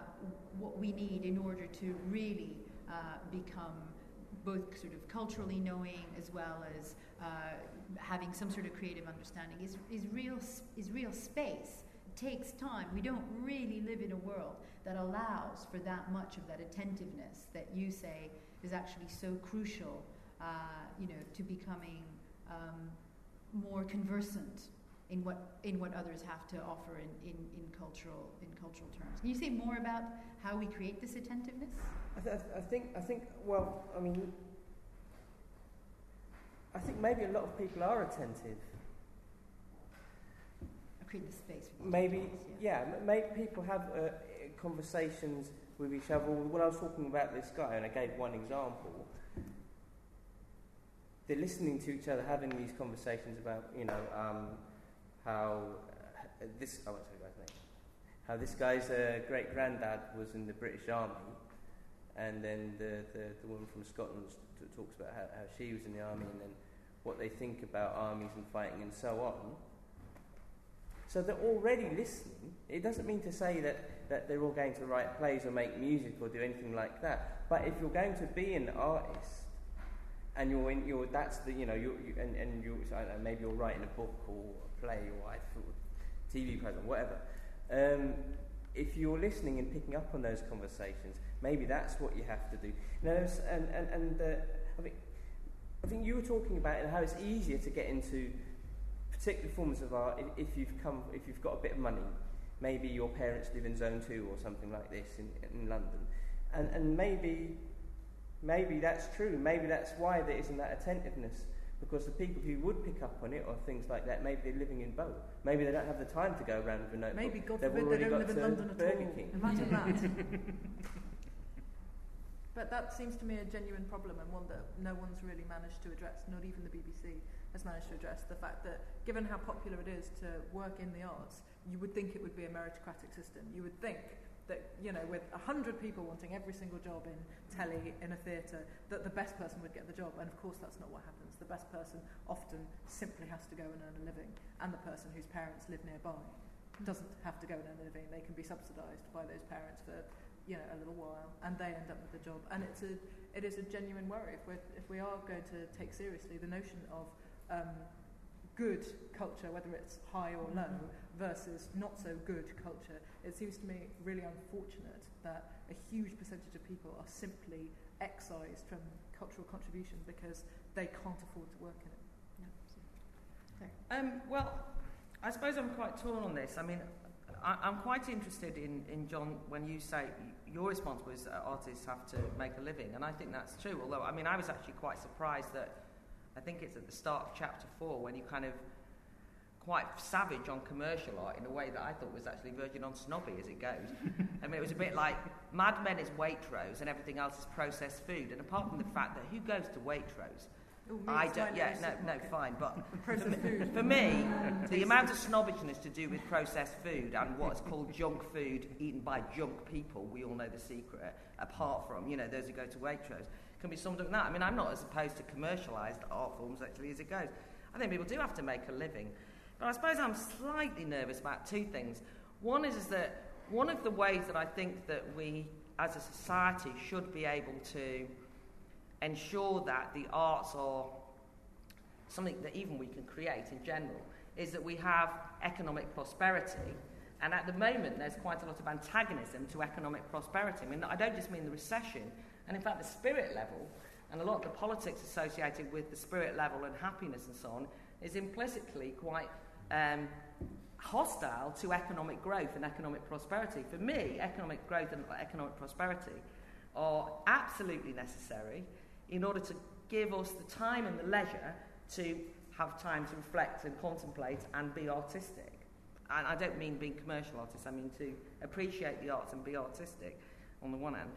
what we need in order to really uh, become both sort of culturally knowing as well as uh, having some sort of creative understanding is, is real is real space. It takes time. We don't really live in a world that allows for that much of that attentiveness that you say is actually so crucial, uh, you know, to becoming um, more conversant in what in what others have to offer in, in, in cultural in cultural terms. Can you say more about how we create this attentiveness? I, th- I think, I think, well, I mean, I think maybe a lot of people are attentive. Create the space. For Maybe, yeah, m- maybe people have uh, conversations with each other. When I was talking about this guy, and I gave one example, they're listening to each other, having these conversations about, you know, um, how this, I won't say the guy's name, how this guy's uh, great granddad was in the British Army, and then the, the, the woman from Scotland t- talks about how, how she was in the army, and then what they think about armies and fighting and so on. So they're already listening. It doesn't mean to say that, that they're all going to write plays or make music or do anything like that. But if you're going to be an artist, and you're in, you're that's the you know you and and you maybe you're writing a book or a play or I thought TV program whatever. Um, if you're listening and picking up on those conversations, maybe that's what you have to do. Now, and and and uh, I think I think you were talking about how it's easier to get into particular forms of art if, if you've come if you've got a bit of money. Maybe your parents live in Zone Two or something like this in, in London, and and maybe maybe that's true. Maybe that's why there isn't that attentiveness because the people who would pick up on it or things like that, maybe they're living in Bow. Maybe they don't have the time to go around with a notebook. Maybe, God They've forbid, they don't live in London at Burger all. King. Imagine that. but that seems to me a genuine problem and one that no one's really managed to address, not even the BBC has managed to address. The fact that, given how popular it is to work in the arts, you would think it would be a meritocratic system. You would think that, you know, with 100 people wanting every single job in telly, in a theatre, that the best person would get the job. And of course, that's not what happens. The best person often simply has to go and earn a living, and the person whose parents live nearby doesn't have to go and earn a living. They can be subsidised by those parents for you know a little while, and they end up with the job. And it's a it is a genuine worry if we if we are going to take seriously the notion of um, good culture, whether it's high or low, versus not so good culture, it seems to me really unfortunate that a huge percentage of people are simply excised from cultural contribution because they can't afford to work in it. Yeah, um, well, I suppose I'm quite torn on this. I mean, I, am quite interested in, in John when you say your response was that artists have to make a living, and I think that's true. Although, I mean, I was actually quite surprised that I think it's at the start of chapter four when you kind of quite savage on commercial art in a way that I thought was actually verging on snobby as it goes. I mean, it was a bit like Mad Men is Waitrose and everything else is processed food. And apart from the fact that who goes to Waitrose? Ooh, I don't. Yeah, no, no, fine. But for me, for me the amount of snobbishness to do with processed food and what's called junk food eaten by junk people, we all know the secret. Apart from you know those who go to Waitrose, can be summed up in that. I mean, I'm not as opposed to commercialised art forms actually as it goes. I think people do have to make a living, but I suppose I'm slightly nervous about two things. One is, is that one of the ways that I think that we as a society should be able to ensure that the arts are something that even we can create in general is that we have economic prosperity. And at the moment, there's quite a lot of antagonism to economic prosperity. I mean, I don't just mean the recession, and in fact, the spirit level, and a lot of the politics associated with the spirit level and happiness and so on, is implicitly quite um, hostile to economic growth and economic prosperity. For me, economic growth and economic prosperity are absolutely necessary in order to give us the time and the leisure to have time to reflect and contemplate and be artistic. And I don't mean being commercial artists, I mean to appreciate the arts and be artistic on the one hand.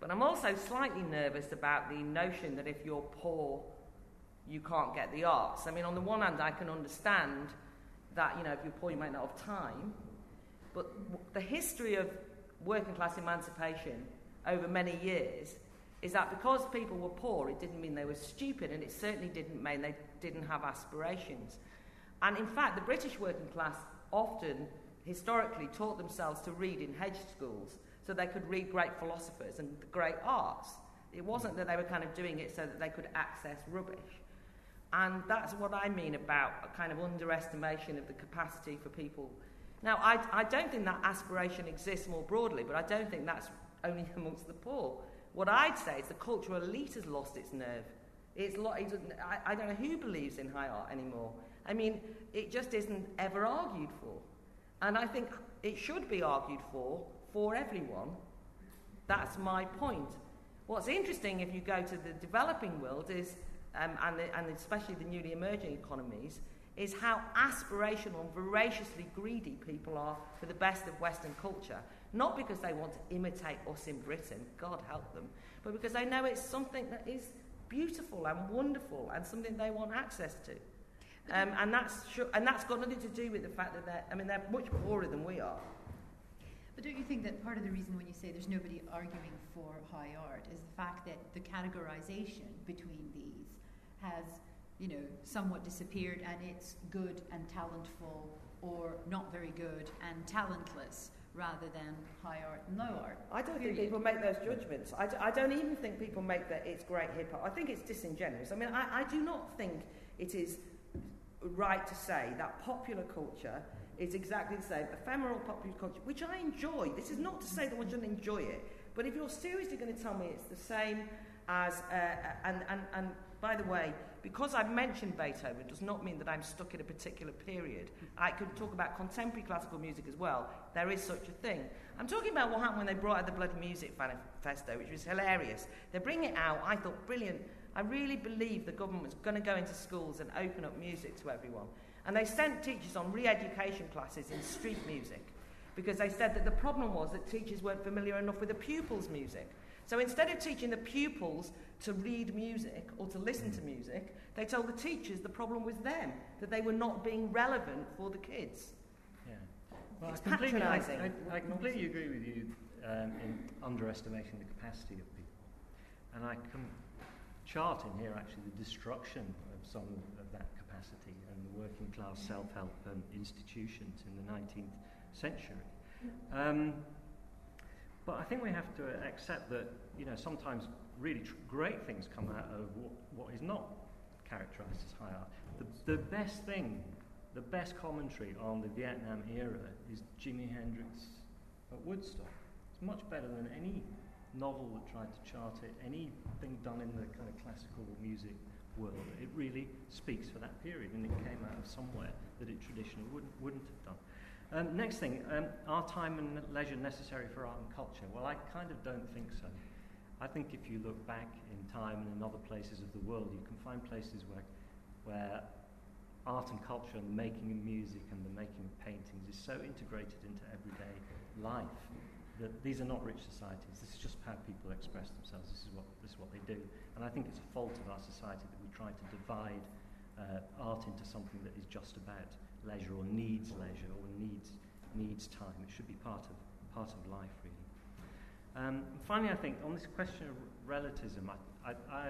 But I'm also slightly nervous about the notion that if you're poor, you can't get the arts. I mean, on the one hand, I can understand that, you know, if you're poor, you might not have time. But the history of working class emancipation over many years is that because people were poor, it didn't mean they were stupid, and it certainly didn't mean they didn't have aspirations. And in fact, the British working class often, historically, taught themselves to read in hedge schools so they could read great philosophers and great arts. It wasn't that they were kind of doing it so that they could access rubbish. And that's what I mean about a kind of underestimation of the capacity for people. Now, I, I don't think that aspiration exists more broadly, but I don't think that's only amongst the poor. What I'd say is the cultural elite has lost its nerve. It's lo- I, I don't know who believes in high art anymore. I mean, it just isn't ever argued for. And I think it should be argued for for everyone. That's my point. What's interesting if you go to the developing world is, um, and, the, and especially the newly emerging economies, is how aspirational and voraciously greedy people are for the best of Western culture. Not because they want to imitate us in Britain, God help them, but because they know it's something that is beautiful and wonderful and something they want access to. Um, and, that's, and that's got nothing to do with the fact that they're, I mean, they're much poorer than we are. But don't you think that part of the reason when you say there's nobody arguing for high art is the fact that the categorization between these has, you know, somewhat disappeared and it's good and talentful or not very good and talentless rather than high art and low art. I don't think people make those judgments. I d- I don't even think people make that it's great hip hop. I think it's disingenuous. I mean, I, I do not think it is right to say that popular culture It's exactly the same. Ephemeral popular culture, which I enjoy. This is not to say that one shouldn't enjoy it, but if you're seriously going to tell me it's the same as, uh, and, and, and by the way, because I've mentioned Beethoven does not mean that I'm stuck in a particular period. I could talk about contemporary classical music as well. There is such a thing. I'm talking about what happened when they brought out the Bloody Music Manifesto, which was hilarious. They bring it out, I thought, brilliant. I really believe the government was going to go into schools and open up music to everyone. And they sent teachers on re education classes in street music because they said that the problem was that teachers weren't familiar enough with the pupils' music. So instead of teaching the pupils to read music or to listen to music, they told the teachers the problem was them, that they were not being relevant for the kids. Yeah. Well, it's I completely, I, patronising. I, I completely agree with you um, in underestimating the capacity of people. And I can chart in here actually the destruction of some of that capacity working class self-help um, institutions in the 19th century. Um, but I think we have to accept that, you know, sometimes really tr- great things come out of what, what is not characterized as high art. The, the best thing, the best commentary on the Vietnam era is Jimi Hendrix at Woodstock. It's much better than any novel that tried to chart it, anything done in the kind of classical music world. It really speaks for that period, and it came out of somewhere that it traditionally wouldn't, wouldn't have done. Um, next thing, um, are time and leisure necessary for art and culture? Well, I kind of don't think so. I think if you look back in time and in other places of the world, you can find places where, where art and culture and the making of music and the making of paintings is so integrated into everyday life that these are not rich societies. This is just how people express themselves. This is what, this is what they do. And I think it's a fault of our society that we try to divide uh, art into something that is just about leisure or needs leisure or needs, needs time. It should be part of, part of life, really. Um, finally, I think on this question of relativism, I, I, I,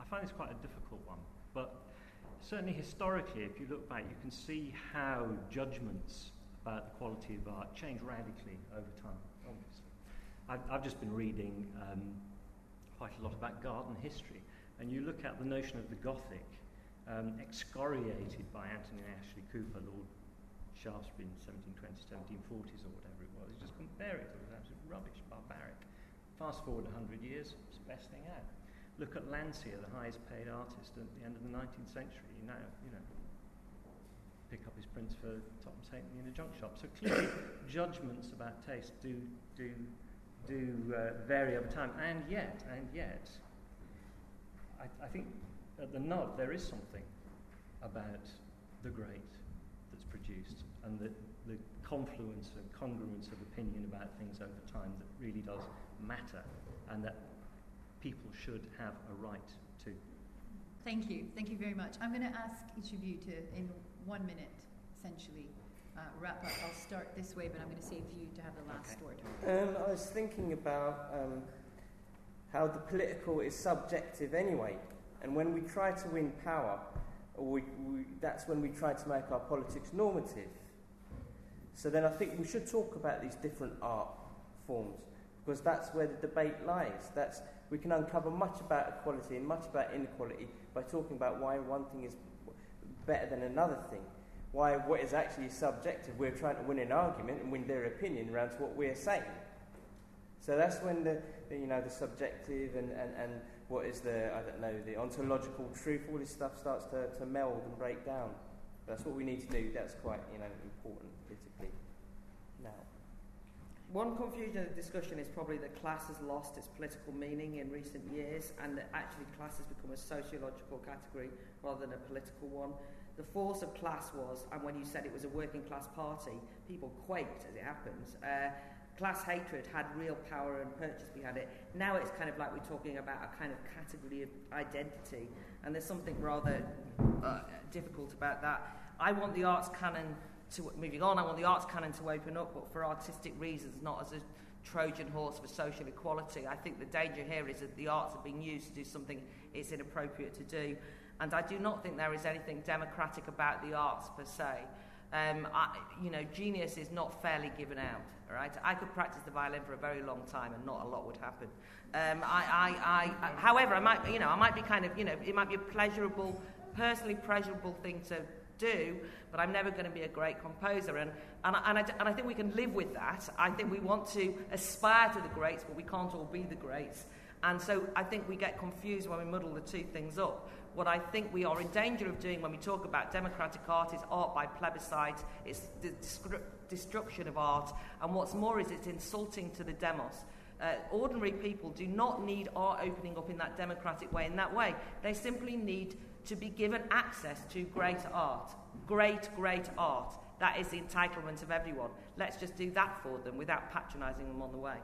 I find this quite a difficult one. But certainly historically, if you look back, you can see how judgments about the quality of art change radically over time, obviously. I've, I've just been reading um, quite a lot about garden history, and you look at the notion of the Gothic, um, excoriated by Anthony Ashley Cooper, Lord Shaftesbury in 1720s, 1740s, or whatever it was. You just bear it. It was absolute rubbish, barbaric. Fast forward 100 years, it's the best thing out. Look at Landseer, the highest paid artist at the end of the 19th century. Now, you know, pick up his prints for Tottenham's Halfpenny in a junk shop. So clearly, judgments about taste do do do uh, vary over time. And yet, and yet, I, I think at the nub there is something about the great that's produced, and the the confluence and congruence of opinion about things over time that really does matter, and that people should have a right to. Thank you. Thank you very much. I'm going to ask each of you to, in one minute, essentially, uh, wrap up. I'll start this way, but I'm going to save you to have the last word. Um, I was thinking about um, how the political is subjective anyway, and when we try to win power, we, we, that's when we try to make our politics normative. So then I think we should talk about these different art forms because that's where the debate lies. That's we can uncover much about equality and much about inequality by talking about why one thing is better than another thing. Why what is actually subjective, we're trying to win an argument and win their opinion around what we're saying. So that's when the, the you know the subjective and, and, and what is the I don't know the ontological truth, all this stuff starts to, to meld and break down. That's what we need to do. That's quite you know important politically. One confusion of the discussion is probably that class has lost its political meaning in recent years and that actually class has become a sociological category rather than a political one. The force of class was, and when you said it was a working class party, people quaked as it happens. Uh, class hatred had real power and purchase behind it. Now it's kind of like we're talking about a kind of category of identity, and there's something rather uh, difficult about that. I want the arts canon to, moving on, I want the arts canon to open up, but for artistic reasons, not as a Trojan horse for social equality. I think the danger here is that the arts are being used to do something it's inappropriate to do. And I do not think there is anything democratic about the arts per se. Um, I, you know, genius is not fairly given out. All right, I could practice the violin for a very long time, and not a lot would happen. Um, I, I, I, however, I might, you know, I might be kind of, you know, it might be a pleasurable, personally pleasurable thing to do, but I'm never going to be a great composer. And, and, and, I, and I think we can live with that. I think we want to aspire to the greats, but we can't all be the greats. And so I think we get confused when we muddle the two things up. What I think we are in danger of doing when we talk about democratic art is art by plebiscite, it's the destruction of art, and what's more is it's insulting to the demos. Uh, ordinary people do not need art opening up in that democratic way, in that way. They simply need to be given access to great art. Great, great art. That is the entitlement of everyone. Let's just do that for them without patronising them on the way.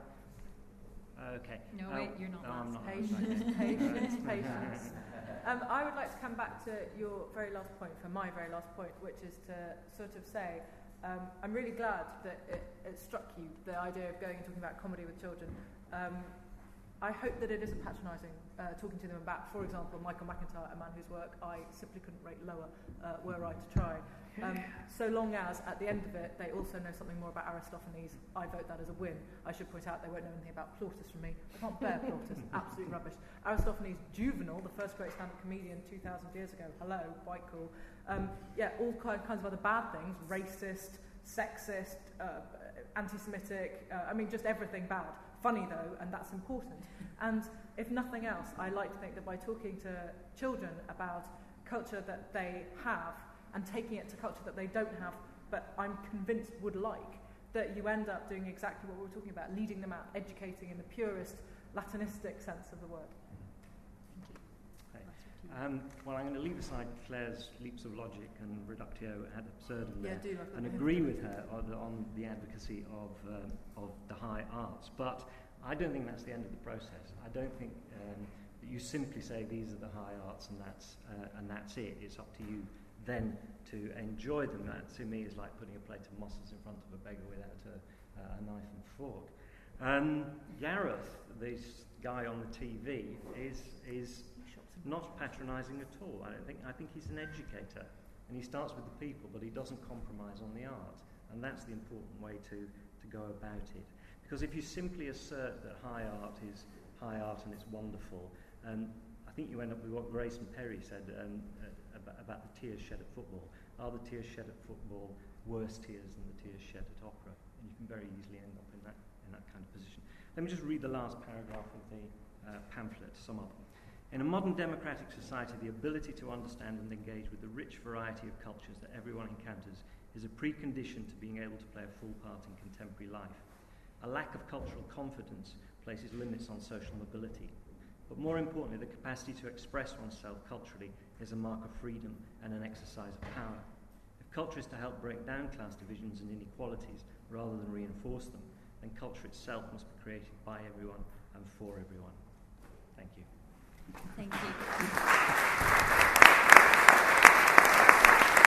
Okay. No, wait, you're not. No, I'm not. Patience, patience, patience. Um, I would like to come back to your very last point, for my very last point, which is to sort of say, um, I'm really glad that it, it, struck you, the idea of going and talking about comedy with children. Um, I hope that it isn't patronising, uh, talking to them about, for example, Michael McIntyre, a man whose work I simply couldn't rate lower uh, were I to try. Um, so long as at the end of it they also know something more about Aristophanes, I vote that as a win. I should point out they won't know anything about Plautus from me. I can't bear Plautus, absolute rubbish. Aristophanes, Juvenal, the first great stand-up comedian 2,000 years ago, hello, quite cool. Um, yeah, all kinds of other bad things, racist, sexist, uh, anti-Semitic, uh, I mean just everything bad. Funny though, and that's important. And if nothing else, I like to think that by talking to children about culture that they have, and taking it to culture that they don't have, but I'm convinced would like, that you end up doing exactly what we were talking about, leading them out, educating in the purest Latinistic sense of the word. Um, well, I'm going to leave aside Claire's leaps of logic and reductio ad absurdum yeah, there, and agree with her on the, on the advocacy of, um, of the high arts. But I don't think that's the end of the process. I don't think um, that you simply say these are the high arts and that's, uh, and that's it. It's up to you then to enjoy them. That to me is like putting a plate of mussels in front of a beggar without a, uh, a knife and fork. Um, Gareth, this guy on the TV, is, is not patronising at all. I don't think. I think he's an educator, and he starts with the people, but he doesn't compromise on the art, and that's the important way to to go about it. Because if you simply assert that high art is high art and it's wonderful, and I think you end up with what Grayson Perry said um, uh, about, about the tears shed at football. Are the tears shed at football worse tears than the tears shed at opera? And you can very easily end up in that, in that kind of position. Let me just read the last paragraph of the uh, pamphlet to sum up. In a modern democratic society, the ability to understand and engage with the rich variety of cultures that everyone encounters is a precondition to being able to play a full part in contemporary life. A lack of cultural confidence places limits on social mobility. But more importantly, the capacity to express oneself culturally is a mark of freedom and an exercise of power. If culture is to help break down class divisions and inequalities rather than reinforce them, then culture itself must be created by everyone and for everyone. Thank you. Thank you.